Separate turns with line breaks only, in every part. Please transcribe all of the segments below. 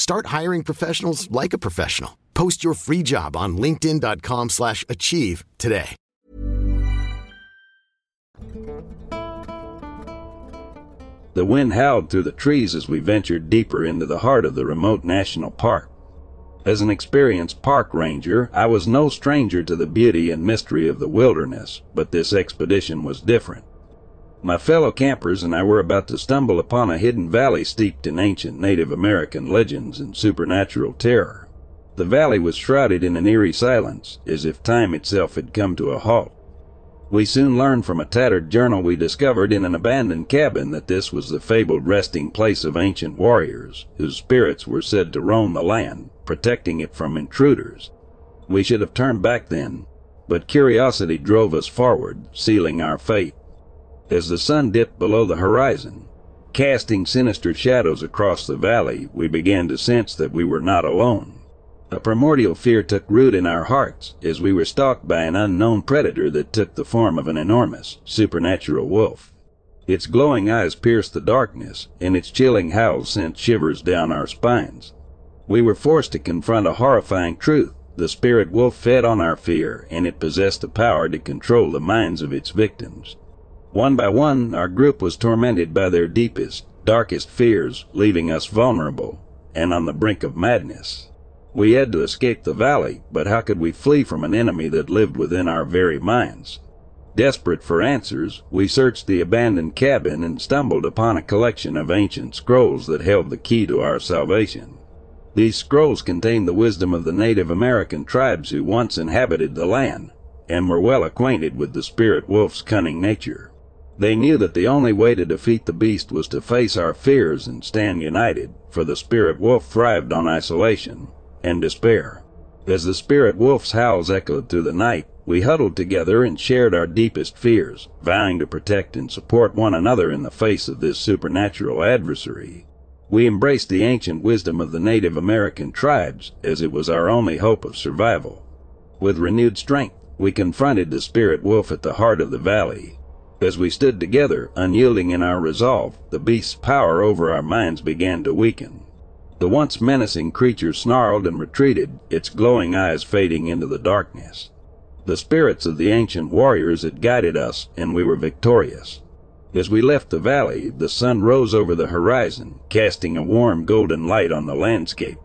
Start hiring professionals like a professional. Post your free job on linkedin.com slash achieve today.
The wind howled through the trees as we ventured deeper into the heart of the remote national park. As an experienced park ranger, I was no stranger to the beauty and mystery of the wilderness, but this expedition was different. My fellow campers and I were about to stumble upon a hidden valley steeped in ancient Native American legends and supernatural terror. The valley was shrouded in an eerie silence, as if time itself had come to a halt. We soon learned from a tattered journal we discovered in an abandoned cabin that this was the fabled resting place of ancient warriors, whose spirits were said to roam the land, protecting it from intruders. We should have turned back then, but curiosity drove us forward, sealing our fate. As the sun dipped below the horizon, casting sinister shadows across the valley, we began to sense that we were not alone. A primordial fear took root in our hearts as we were stalked by an unknown predator that took the form of an enormous, supernatural wolf. Its glowing eyes pierced the darkness, and its chilling howls sent shivers down our spines. We were forced to confront a horrifying truth. The spirit wolf fed on our fear, and it possessed the power to control the minds of its victims. One by one, our group was tormented by their deepest, darkest fears, leaving us vulnerable and on the brink of madness. We had to escape the valley, but how could we flee from an enemy that lived within our very minds? Desperate for answers, we searched the abandoned cabin and stumbled upon a collection of ancient scrolls that held the key to our salvation. These scrolls contained the wisdom of the Native American tribes who once inhabited the land and were well acquainted with the spirit wolf's cunning nature. They knew that the only way to defeat the beast was to face our fears and stand united, for the spirit wolf thrived on isolation and despair. As the spirit wolf's howls echoed through the night, we huddled together and shared our deepest fears, vowing to protect and support one another in the face of this supernatural adversary. We embraced the ancient wisdom of the Native American tribes as it was our only hope of survival. With renewed strength, we confronted the spirit wolf at the heart of the valley. As we stood together, unyielding in our resolve, the beast's power over our minds began to weaken. The once menacing creature snarled and retreated, its glowing eyes fading into the darkness. The spirits of the ancient warriors had guided us, and we were victorious. As we left the valley, the sun rose over the horizon, casting a warm golden light on the landscape.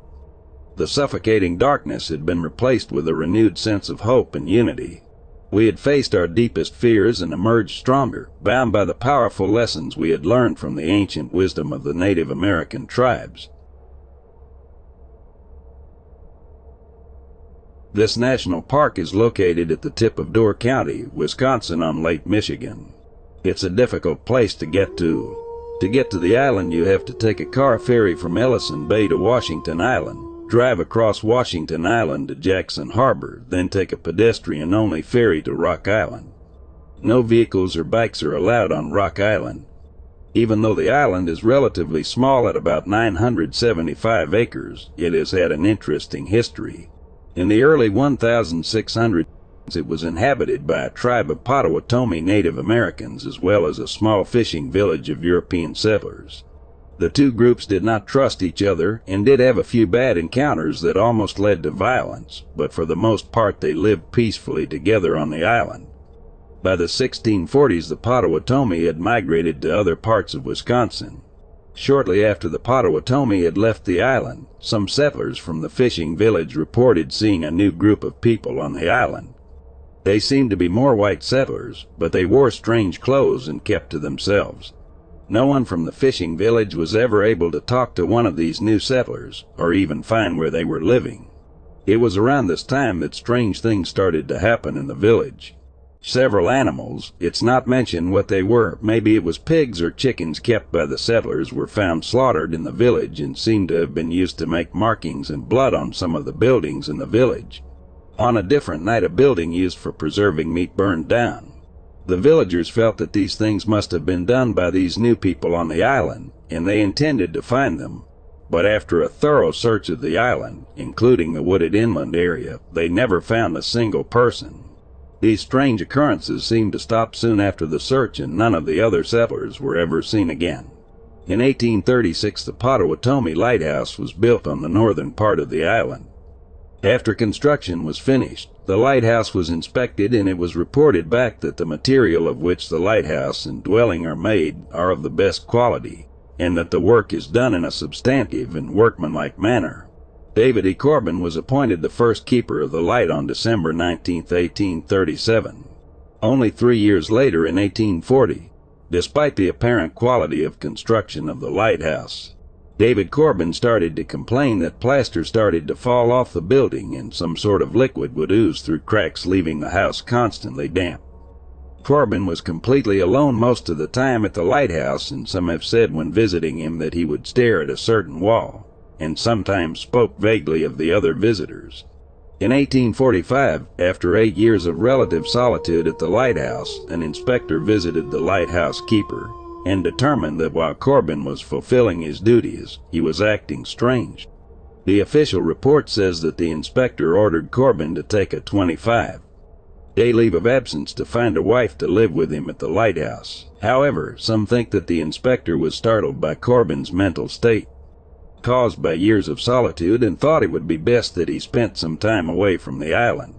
The suffocating darkness had been replaced with a renewed sense of hope and unity. We had faced our deepest fears and emerged stronger, bound by the powerful lessons we had learned from the ancient wisdom of the Native American tribes. This national park is located at the tip of Door County, Wisconsin on Lake Michigan. It's a difficult place to get to. To get to the island, you have to take a car ferry from Ellison Bay to Washington Island, drive across Washington Island to Jackson Harbor, then take a pedestrian-only ferry to Rock Island. No vehicles or bikes are allowed on Rock Island. Even though the island is relatively small at about 975 acres, it has had an interesting history. In the early 1600s, it was inhabited by a tribe of Potawatomi Native Americans as well as a small fishing village of European settlers. The two groups did not trust each other and did have a few bad encounters that almost led to violence, but for the most part they lived peacefully together on the island. By the 1640s, the Potawatomi had migrated to other parts of Wisconsin, Shortly after the Potawatomi had left the island, some settlers from the fishing village reported seeing a new group of people on the island. They seemed to be more white settlers, but they wore strange clothes and kept to themselves. No one from the fishing village was ever able to talk to one of these new settlers, or even find where they were living. It was around this time that strange things started to happen in the village several animals, it's not mentioned what they were, maybe it was pigs or chickens kept by the settlers, were found slaughtered in the village and seemed to have been used to make markings and blood on some of the buildings in the village. On a different night, a building used for preserving meat burned down. The villagers felt that these things must have been done by these new people on the island, and they intended to find them. But after a thorough search of the island, including the wooded inland area, they never found a single person. These strange occurrences seemed to stop soon after the search, and none of the other settlers were ever seen again. In 1836, the Potawatomi Lighthouse was built on the northern part of the island. After construction was finished, the lighthouse was inspected and it was reported back that the material of which the lighthouse and dwelling are made are of the best quality, and that the work is done in a substantive and workmanlike manner. David E. Corbin was appointed the first keeper of the light on December 19, 1837. Only three years later, in 1840, despite the apparent quality of construction of the lighthouse, David Corbin started to complain that plaster started to fall off the building and some sort of liquid would ooze through cracks, leaving the house constantly damp. Corbin was completely alone most of the time at the lighthouse, and some have said when visiting him that he would stare at a certain wall and sometimes spoke vaguely of the other visitors. In 1845, after eight years of relative solitude at the lighthouse, an inspector visited the lighthouse keeper and determined that while Corbin was fulfilling his duties, he was acting strange. The official report says that the inspector ordered Corbin to take a 25 day leave of absence to find a wife to live with him at the lighthouse. However, some think that the inspector was startled by Corbin's mental state caused by years of solitude and thought it would be best that he spent some time away from the island.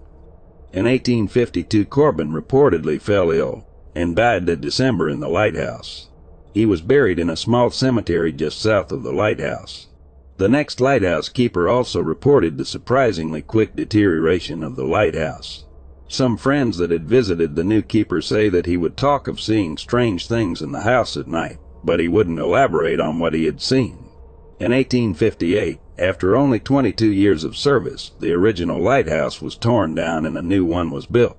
In 1852, Corbin reportedly fell ill and died that December in the lighthouse. He was buried in a small cemetery just south of the lighthouse. The next lighthouse keeper also reported the surprisingly quick deterioration of the lighthouse. Some friends that had visited the new keeper say that he would talk of seeing strange things in the house at night, but he wouldn't elaborate on what he had seen. In 1858, after only 22 years of service, the original lighthouse was torn down and a new one was built.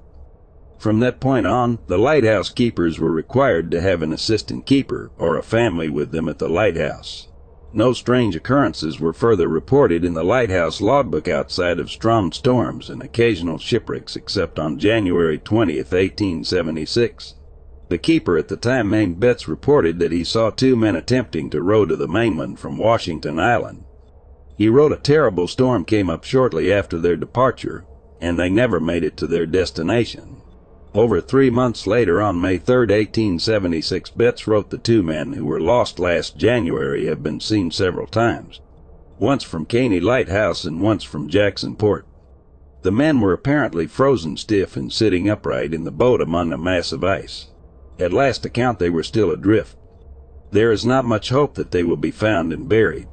From that point on, the lighthouse keepers were required to have an assistant keeper or a family with them at the lighthouse. No strange occurrences were further reported in the lighthouse logbook outside of strong storms and occasional shipwrecks except on January 20th, 1876. The keeper at the time named Betts reported that he saw two men attempting to row to the mainland from Washington Island. He wrote a terrible storm came up shortly after their departure, and they never made it to their destination. Over three months later, on May 3, 1876, Betts wrote the two men who were lost last January have been seen several times, once from Caney Lighthouse and once from Jacksonport. The men were apparently frozen stiff and sitting upright in the boat among a mass of ice. At last account they were still adrift. There is not much hope that they will be found and buried.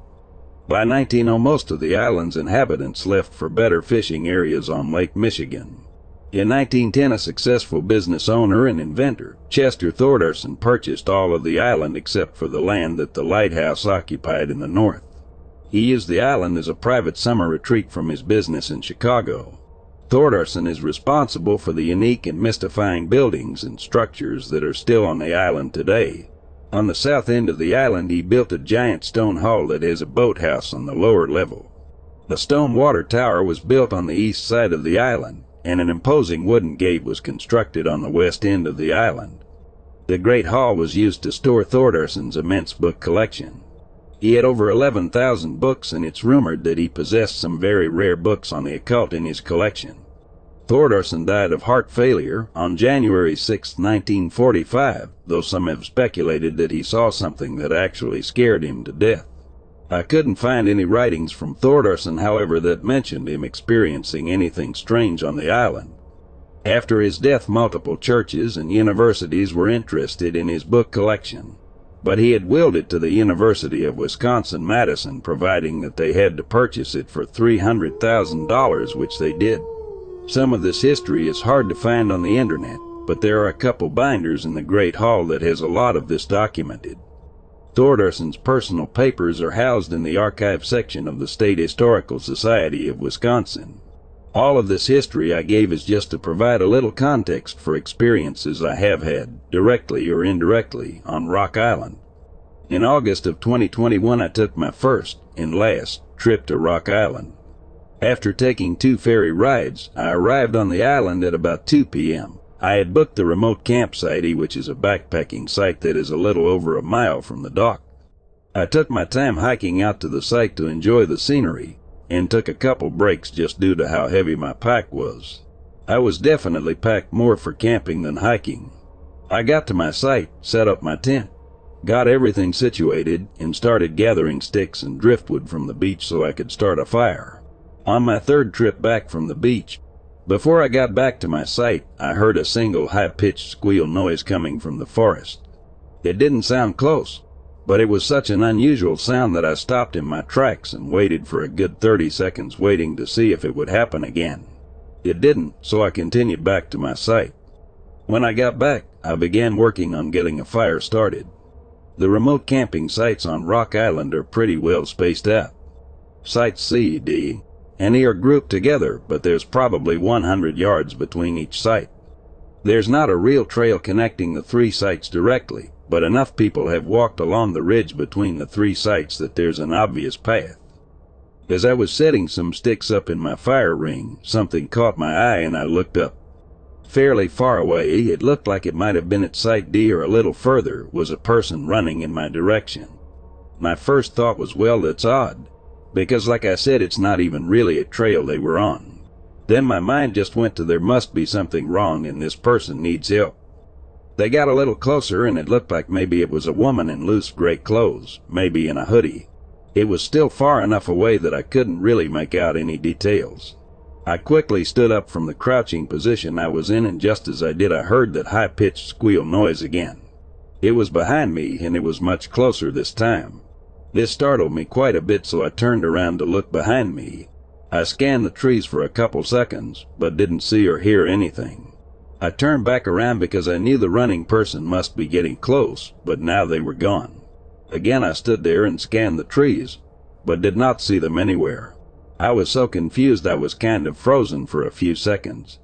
By 1900 most of the island's inhabitants left for better fishing areas on Lake Michigan. In 1910, a successful business owner and inventor, Chester Thordarson, purchased all of the island except for the land that the lighthouse occupied in the north. He used the island as a private summer retreat from his business in Chicago. Thordarson is responsible for the unique and mystifying buildings and structures that are still on the island today. On the south end of the island, he built a giant stone hall that has a boathouse on the lower level. The stone water tower was built on the east side of the island, and an imposing wooden gate was constructed on the west end of the island. The great hall was used to store Thordarson's immense book collection. He had over 11,000 books, and it's rumored that he possessed some very rare books on the occult in his collection. Thordarson died of heart failure on January 6, 1945, though some have speculated that he saw something that actually scared him to death. I couldn't find any writings from Thordarson, however, that mentioned him experiencing anything strange on the island. After his death, multiple churches and universities were interested in his book collection, but he had willed it to the University of Wisconsin Madison, providing that they had to purchase it for $300,000, which they did. Some of this history is hard to find on the internet, but there are a couple binders in the Great Hall that has a lot of this documented. Thordarson's personal papers are housed in the archive section of the State Historical Society of Wisconsin. All of this history I gave is just to provide a little context for experiences I have had, directly or indirectly, on Rock Island. In August of 2021, I took my first and last trip to Rock Island. After taking two ferry rides, I arrived on the island at about 2 p.m. I had booked the remote campsite, which is a backpacking site that is a little over a mile from the dock. I took my time hiking out to the site to enjoy the scenery, and took a couple breaks just due to how heavy my pack was. I was definitely packed more for camping than hiking. I got to my site, set up my tent, got everything situated, and started gathering sticks and driftwood from the beach so I could start a fire. On my third trip back from the beach, before I got back to my site, I heard a single high-pitched squeal noise coming from the forest. It didn't sound close, but it was such an unusual sound that I stopped in my tracks and waited for a good 30 seconds waiting to see if it would happen again. It didn't, so I continued back to my site. When I got back, I began working on getting a fire started. The remote camping sites on Rock Island are pretty well spaced out. Sites C, D, and E are grouped together, but there's probably 100 yards between each site. There's not a real trail connecting the three sites directly, but enough people have walked along the ridge between the three sites that there's an obvious path. As I was setting some sticks up in my fire ring, something caught my eye and I looked up. Fairly far away, it looked like it might have been at Site D or a little further, was a person running in my direction. My first thought was, well, that's odd because like I said, it's not even really a trail they were on. Then my mind just went to there must be something wrong and this person needs help. They got a little closer and it looked like maybe it was a woman in loose gray clothes, maybe in a hoodie. It was still far enough away that I couldn't really make out any details. I quickly stood up from the crouching position I was in and just as I did I heard that high-pitched squeal noise again. It was behind me and it was much closer this time. This startled me quite a bit, so I turned around to look behind me. I scanned the trees for a couple seconds, but didn't see or hear anything. I turned back around because I knew the running person must be getting close, but now they were gone. Again I stood there and scanned the trees, but did not see them anywhere. I was so confused I was kind of frozen for a few seconds.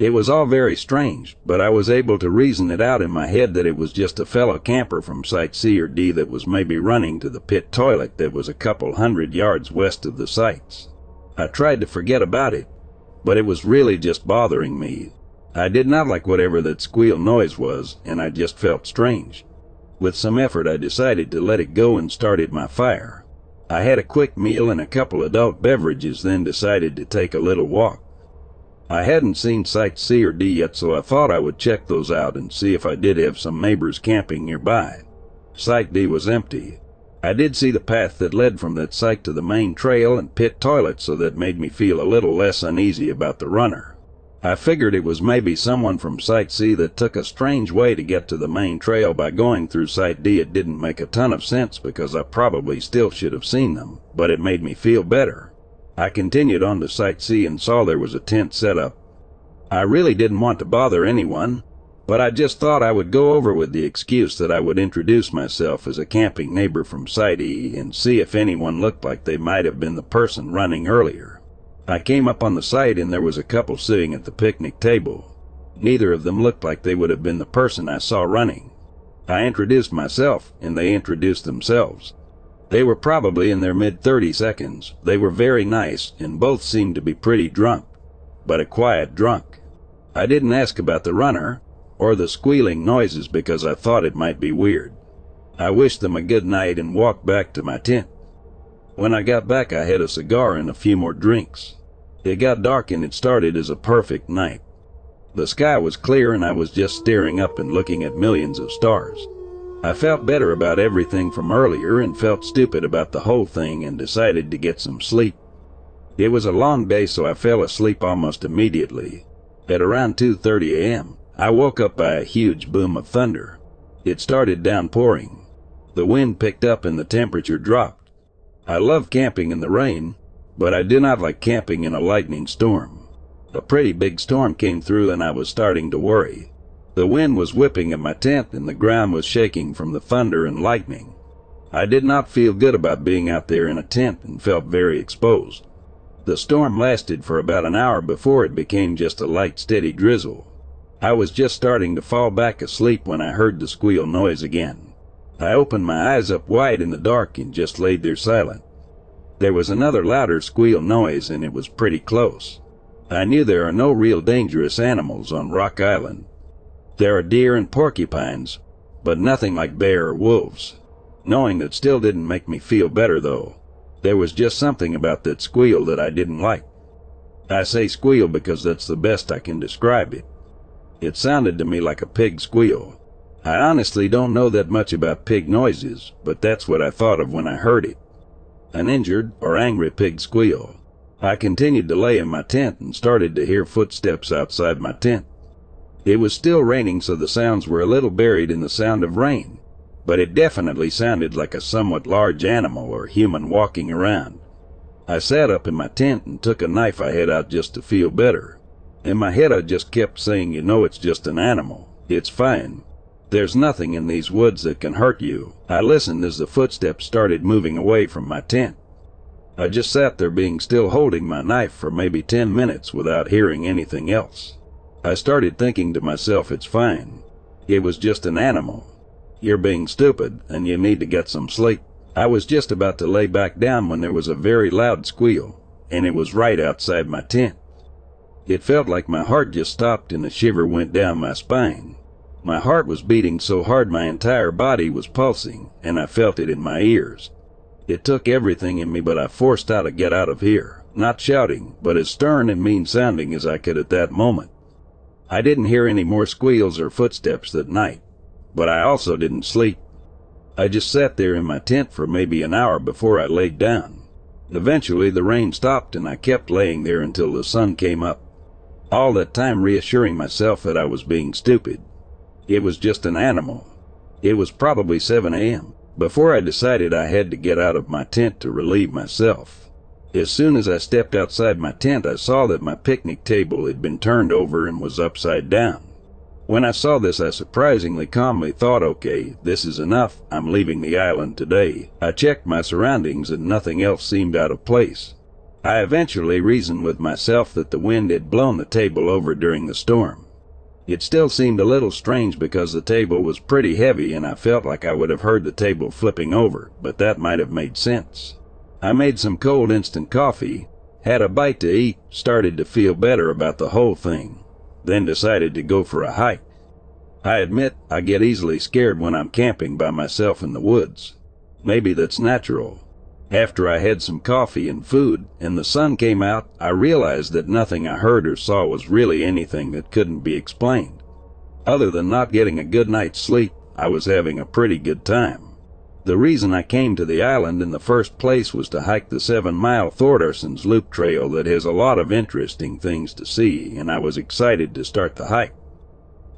It was all very strange, but I was able to reason it out in my head that it was just a fellow camper from Site C or D that was maybe running to the pit toilet that was a couple hundred yards west of the sites. I tried to forget about it, but it was really just bothering me. I did not like whatever that squeal noise was, and I just felt strange. With some effort, I decided to let it go and started my fire. I had a quick meal and a couple adult beverages, then decided to take a little walk. I hadn't seen Site C or D yet, so I thought I would check those out and see if I did have some neighbors camping nearby. Site D was empty. I did see the path that led from that site to the main trail and pit toilet, so that made me feel a little less uneasy about the runner. I figured it was maybe someone from Site C that took a strange way to get to the main trail by going through Site D. It didn't make a ton of sense because I probably still should have seen them, but it made me feel better. I continued on to Site C and saw there was a tent set up. I really didn't want to bother anyone, but I just thought I would go over with the excuse that I would introduce myself as a camping neighbor from Site E and see if anyone looked like they might have been the person running earlier. I came up on the site and there was a couple sitting at the picnic table. Neither of them looked like they would have been the person I saw running. I introduced myself and they introduced themselves. They were probably in their mid 30 seconds. They were very nice, and both seemed to be pretty drunk, but a quiet drunk. I didn't ask about the runner or the squealing noises because I thought it might be weird. I wished them a good night and walked back to my tent. When I got back, I had a cigar and a few more drinks. It got dark and it started as a perfect night. The sky was clear and I was just staring up and looking at millions of stars. I felt better about everything from earlier and felt stupid about the whole thing and decided to get some sleep. It was a long day so I fell asleep almost immediately. At around 2.30 a.m., I woke up by a huge boom of thunder. It started downpouring. The wind picked up and the temperature dropped. I love camping in the rain, but I do not like camping in a lightning storm. A pretty big storm came through and I was starting to worry. The wind was whipping at my tent and the ground was shaking from the thunder and lightning. I did not feel good about being out there in a tent and felt very exposed. The storm lasted for about an hour before it became just a light, steady drizzle. I was just starting to fall back asleep when I heard the squeal noise again. I opened my eyes up wide in the dark and just laid there silent. There was another louder squeal noise and it was pretty close. I knew there are no real dangerous animals on Rock Island, there are deer and porcupines, but nothing like bear or wolves. Knowing that still didn't make me feel better, though. There was just something about that squeal that I didn't like. I say squeal because that's the best I can describe it. It sounded to me like a pig squeal. I honestly don't know that much about pig noises, but that's what I thought of when I heard it. An injured or angry pig squeal. I continued to lay in my tent and started to hear footsteps outside my tent. It was still raining, so the sounds were a little buried in the sound of rain, but it definitely sounded like a somewhat large animal or human walking around. I sat up in my tent and took a knife I had out just to feel better. In my head, I just kept saying, You know, it's just an animal. It's fine. There's nothing in these woods that can hurt you. I listened as the footsteps started moving away from my tent. I just sat there being still holding my knife for maybe ten minutes without hearing anything else. I started thinking to myself, it's fine. It was just an animal. You're being stupid, and you need to get some sleep. I was just about to lay back down when there was a very loud squeal, and it was right outside my tent. It felt like my heart just stopped and a shiver went down my spine. My heart was beating so hard my entire body was pulsing, and I felt it in my ears. It took everything in me, but I forced out to get out of here, not shouting, but as stern and mean sounding as I could at that moment. I didn't hear any more squeals or footsteps that night, but I also didn't sleep. I just sat there in my tent for maybe an hour before I laid down. Eventually the rain stopped and I kept laying there until the sun came up. All that time reassuring myself that I was being stupid. It was just an animal. It was probably 7 a.m. before I decided I had to get out of my tent to relieve myself. As soon as I stepped outside my tent, I saw that my picnic table had been turned over and was upside down. When I saw this, I surprisingly calmly thought, okay, this is enough. I'm leaving the island today. I checked my surroundings and nothing else seemed out of place. I eventually reasoned with myself that the wind had blown the table over during the storm. It still seemed a little strange because the table was pretty heavy and I felt like I would have heard the table flipping over, but that might have made sense. I made some cold instant coffee, had a bite to eat, started to feel better about the whole thing then decided to go for a hike. I admit I get easily scared when I'm camping by myself in the woods. Maybe that's natural. After I had some coffee and food and the sun came out, I realized that nothing I heard or saw was really anything that couldn't be explained. Other than not getting a good night's sleep, I was having a pretty good time. The reason I came to the island in the first place was to hike the seven mile Thordarson's Loop Trail that has a lot of interesting things to see, and I was excited to start the hike.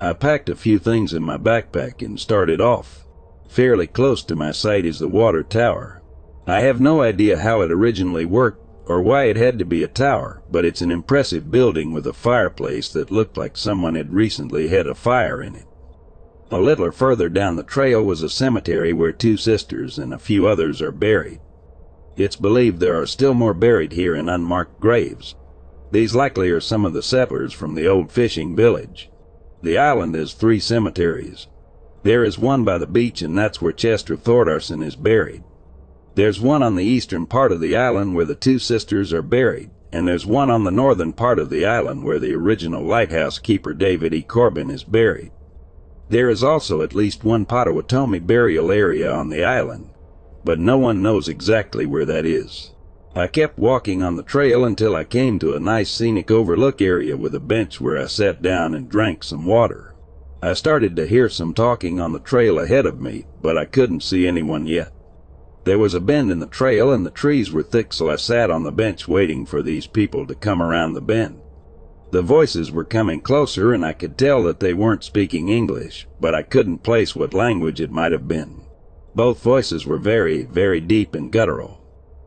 I packed a few things in my backpack and started off. Fairly close to my site is the water tower. I have no idea how it originally worked or why it had to be a tower, but it's an impressive building with a fireplace that looked like someone had recently had a fire in it. A little further down the trail was a cemetery where two sisters and a few others are buried. It's believed there are still more buried here in unmarked graves. These likely are some of the settlers from the old fishing village. The island has three cemeteries. There is one by the beach, and that's where Chester Thordarson is buried. There's one on the eastern part of the island where the two sisters are buried, and there's one on the northern part of the island where the original lighthouse keeper David E. Corbin is buried. There is also at least one Potawatomi burial area on the island, but no one knows exactly where that is. I kept walking on the trail until I came to a nice scenic overlook area with a bench where I sat down and drank some water. I started to hear some talking on the trail ahead of me, but I couldn't see anyone yet. There was a bend in the trail and the trees were thick, so I sat on the bench waiting for these people to come around the bend. The voices were coming closer, and I could tell that they weren't speaking English, but I couldn't place what language it might have been. Both voices were very, very deep and guttural.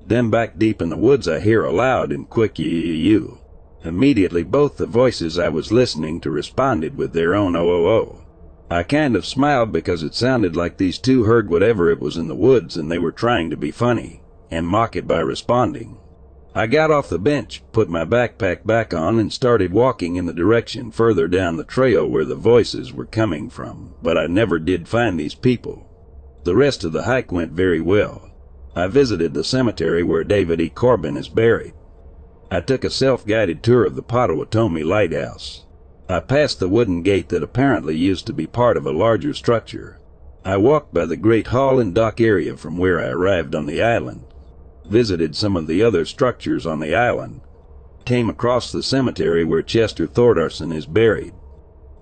Then back deep in the woods I hear a loud and quick you. Immediately both the voices I was listening to responded with their own oh, oh, oh. I kind of smiled because it sounded like these two heard whatever it was in the woods and they were trying to be funny and mock it by responding. I got off the bench, put my backpack back on, and started walking in the direction further down the trail where the voices were coming from, but I never did find these people. The rest of the hike went very well. I visited the cemetery where David E. Corbin is buried. I took a self-guided tour of the Potawatomi Lighthouse. I passed the wooden gate that apparently used to be part of a larger structure. I walked by the great hall and dock area from where I arrived on the island visited some of the other structures on the island, came across the cemetery where Chester Thordarson is buried,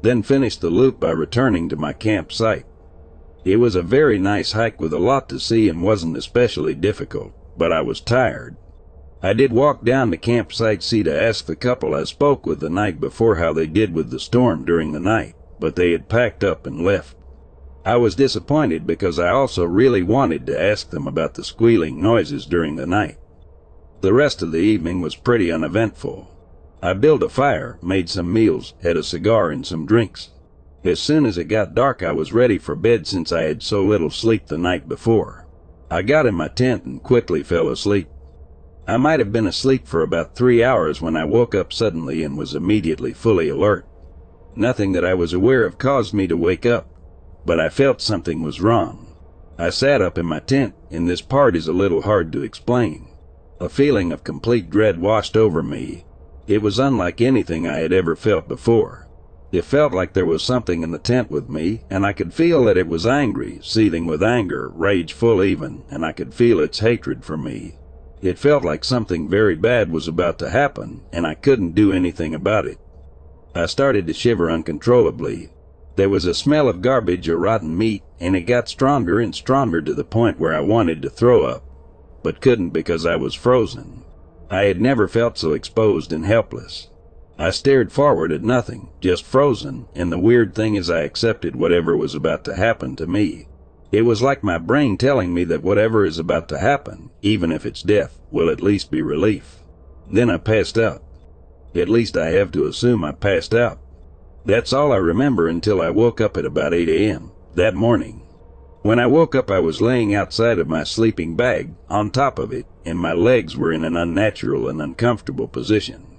then finished the loop by returning to my campsite. It was a very nice hike with a lot to see and wasn't especially difficult, but I was tired. I did walk down to campsite C to ask the couple I spoke with the night before how they did with the storm during the night, but they had packed up and left. I was disappointed because I also really wanted to ask them about the squealing noises during the night. The rest of the evening was pretty uneventful. I built a fire, made some meals, had a cigar and some drinks. As soon as it got dark, I was ready for bed since I had so little sleep the night before. I got in my tent and quickly fell asleep. I might have been asleep for about three hours when I woke up suddenly and was immediately fully alert. Nothing that I was aware of caused me to wake up but I felt something was wrong. I sat up in my tent, and this part is a little hard to explain. A feeling of complete dread washed over me. It was unlike anything I had ever felt before. It felt like there was something in the tent with me, and I could feel that it was angry, seething with anger, rageful even, and I could feel its hatred for me. It felt like something very bad was about to happen, and I couldn't do anything about it. I started to shiver uncontrollably, there was a smell of garbage or rotten meat, and it got stronger and stronger to the point where I wanted to throw up, but couldn't because I was frozen. I had never felt so exposed and helpless. I stared forward at nothing, just frozen, and the weird thing is I accepted whatever was about to happen to me. It was like my brain telling me that whatever is about to happen, even if it's death, will at least be relief. Then I passed out. At least I have to assume I passed out. That's all I remember until I woke up at about 8 a.m. that morning. When I woke up, I was laying outside of my sleeping bag, on top of it, and my legs were in an unnatural and uncomfortable position.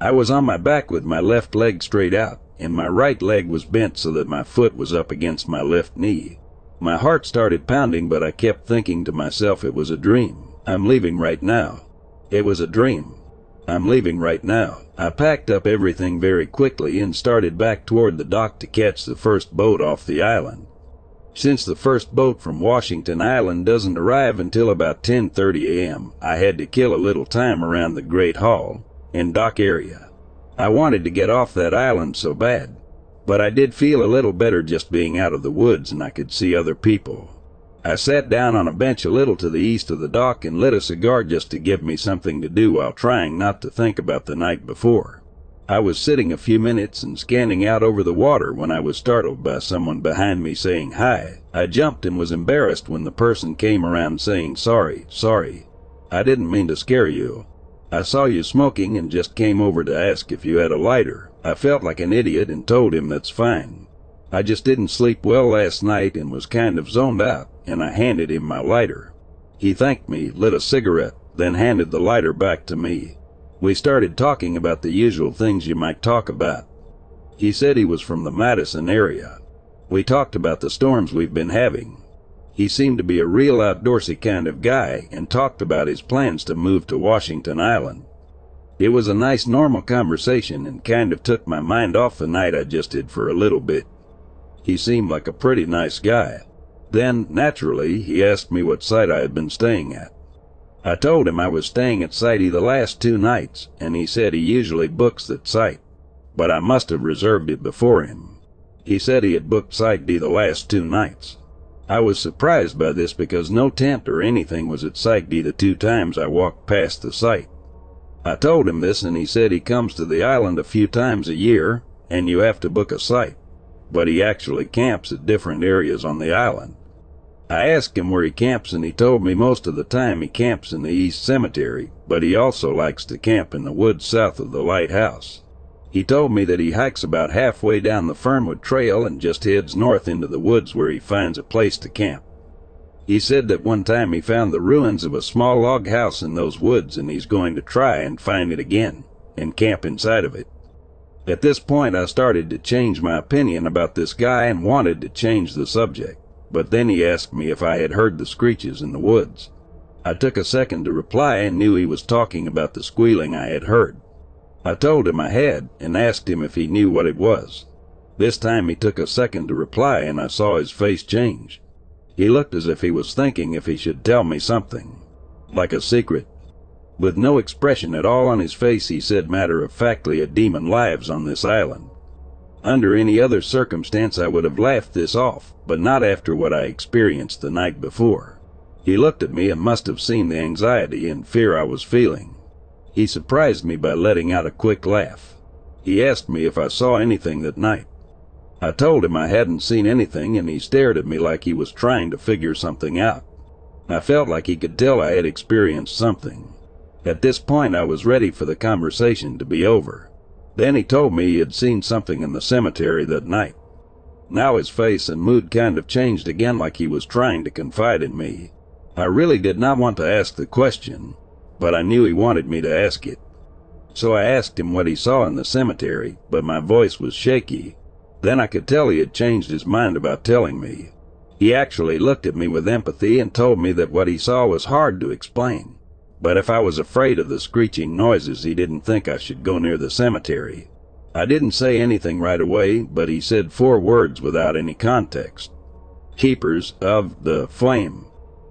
I was on my back with my left leg straight out, and my right leg was bent so that my foot was up against my left knee. My heart started pounding, but I kept thinking to myself it was a dream. I'm leaving right now. It was a dream. I'm leaving right now. I packed up everything very quickly and started back toward the dock to catch the first boat off the island. Since the first boat from Washington Island doesn't arrive until about 10:30 a.m., I had to kill a little time around the Great Hall and dock area. I wanted to get off that island so bad, but I did feel a little better just being out of the woods and I could see other people. I sat down on a bench a little to the east of the dock and lit a cigar just to give me something to do while trying not to think about the night before. I was sitting a few minutes and scanning out over the water when I was startled by someone behind me saying hi. I jumped and was embarrassed when the person came around saying sorry, sorry. I didn't mean to scare you. I saw you smoking and just came over to ask if you had a lighter. I felt like an idiot and told him that's fine. I just didn't sleep well last night and was kind of zoned out, and I handed him my lighter. He thanked me, lit a cigarette, then handed the lighter back to me. We started talking about the usual things you might talk about. He said he was from the Madison area. We talked about the storms we've been having. He seemed to be a real outdoorsy kind of guy and talked about his plans to move to Washington Island. It was a nice normal conversation and kind of took my mind off the night I just did for a little bit. He seemed like a pretty nice guy. Then, naturally, he asked me what site I had been staying at. I told him I was staying at Sidey the last two nights, and he said he usually books that site, but I must have reserved it before him. He said he had booked Site D the last two nights. I was surprised by this because no tent or anything was at Site D the two times I walked past the site. I told him this and he said he comes to the island a few times a year and you have to book a site, but he actually camps at different areas on the island. I asked him where he camps, and he told me most of the time he camps in the East Cemetery, but he also likes to camp in the woods south of the lighthouse. He told me that he hikes about halfway down the Fernwood Trail and just heads north into the woods where he finds a place to camp. He said that one time he found the ruins of a small log house in those woods and he's going to try and find it again and camp inside of it. At this point, I started to change my opinion about this guy and wanted to change the subject but then he asked me if I had heard the screeches in the woods. I took a second to reply and knew he was talking about the squealing I had heard. I told him I had and asked him if he knew what it was. This time he took a second to reply and I saw his face change. He looked as if he was thinking if he should tell me something, like a secret. With no expression at all on his face, he said matter of factly a demon lives on this island. Under any other circumstance, I would have laughed this off, but not after what I experienced the night before. He looked at me and must have seen the anxiety and fear I was feeling. He surprised me by letting out a quick laugh. He asked me if I saw anything that night. I told him I hadn't seen anything, and he stared at me like he was trying to figure something out. I felt like he could tell I had experienced something. At this point, I was ready for the conversation to be over. Then he told me he had seen something in the cemetery that night. Now his face and mood kind of changed again like he was trying to confide in me. I really did not want to ask the question, but I knew he wanted me to ask it. So I asked him what he saw in the cemetery, but my voice was shaky. Then I could tell he had changed his mind about telling me. He actually looked at me with empathy and told me that what he saw was hard to explain. But if I was afraid of the screeching noises, he didn't think I should go near the cemetery. I didn't say anything right away, but he said four words without any context. Keepers of the flame.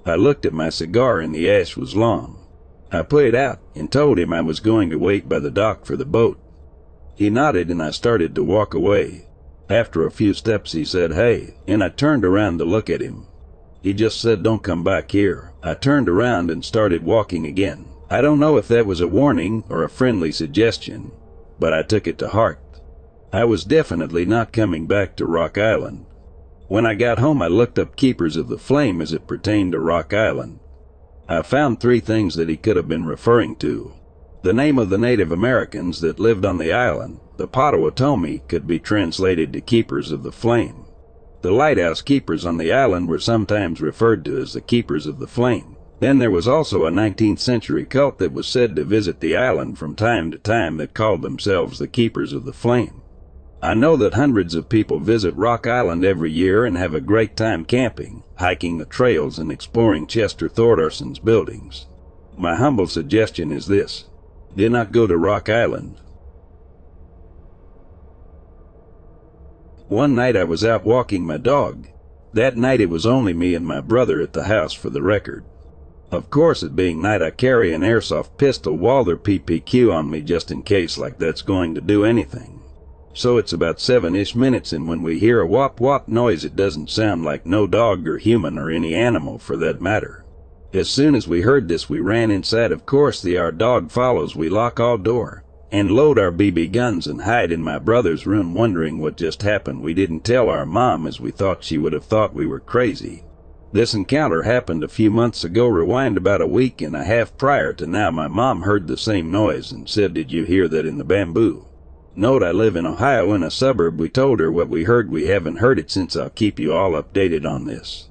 I looked at my cigar and the ash was long. I put it out and told him I was going to wait by the dock for the boat. He nodded and I started to walk away. After a few steps he said, hey, and I turned around to look at him. He just said, don't come back here. I turned around and started walking again. I don't know if that was a warning or a friendly suggestion, but I took it to heart. I was definitely not coming back to Rock Island. When I got home, I looked up Keepers of the Flame as it pertained to Rock Island. I found three things that he could have been referring to. The name of the Native Americans that lived on the island, The Potawatomi could be translated to keepers of the flame. The lighthouse keepers on the island were sometimes referred to as the keepers of the flame. Then there was also a 19th century cult that was said to visit the island from time to time that called themselves the keepers of the flame. I know that hundreds of people visit Rock Island every year and have a great time camping, hiking the trails, and exploring Chester Thordarson's buildings. My humble suggestion is this do not go to Rock Island. One night I was out walking my dog. That night it was only me and my brother at the house for the record. Of course, it being night, I carry an airsoft pistol Walther PPQ on me just in case, like that's going to do anything. So it's about seven-ish minutes and when we hear a wop-wop noise it doesn't sound like no dog or human or any animal for that matter. As soon as we heard this we ran inside of course the our dog follows we lock all door and load our BB guns and hide in my brother's room wondering what just happened. We didn't tell our mom as we thought she would have thought we were crazy. This encounter happened a few months ago, rewind about a week and a half prior to now. My mom heard the same noise and said, Did you hear that in the bamboo? Note I live in Ohio in a suburb. We told her what we heard. We haven't heard it since. I'll keep you all updated on this.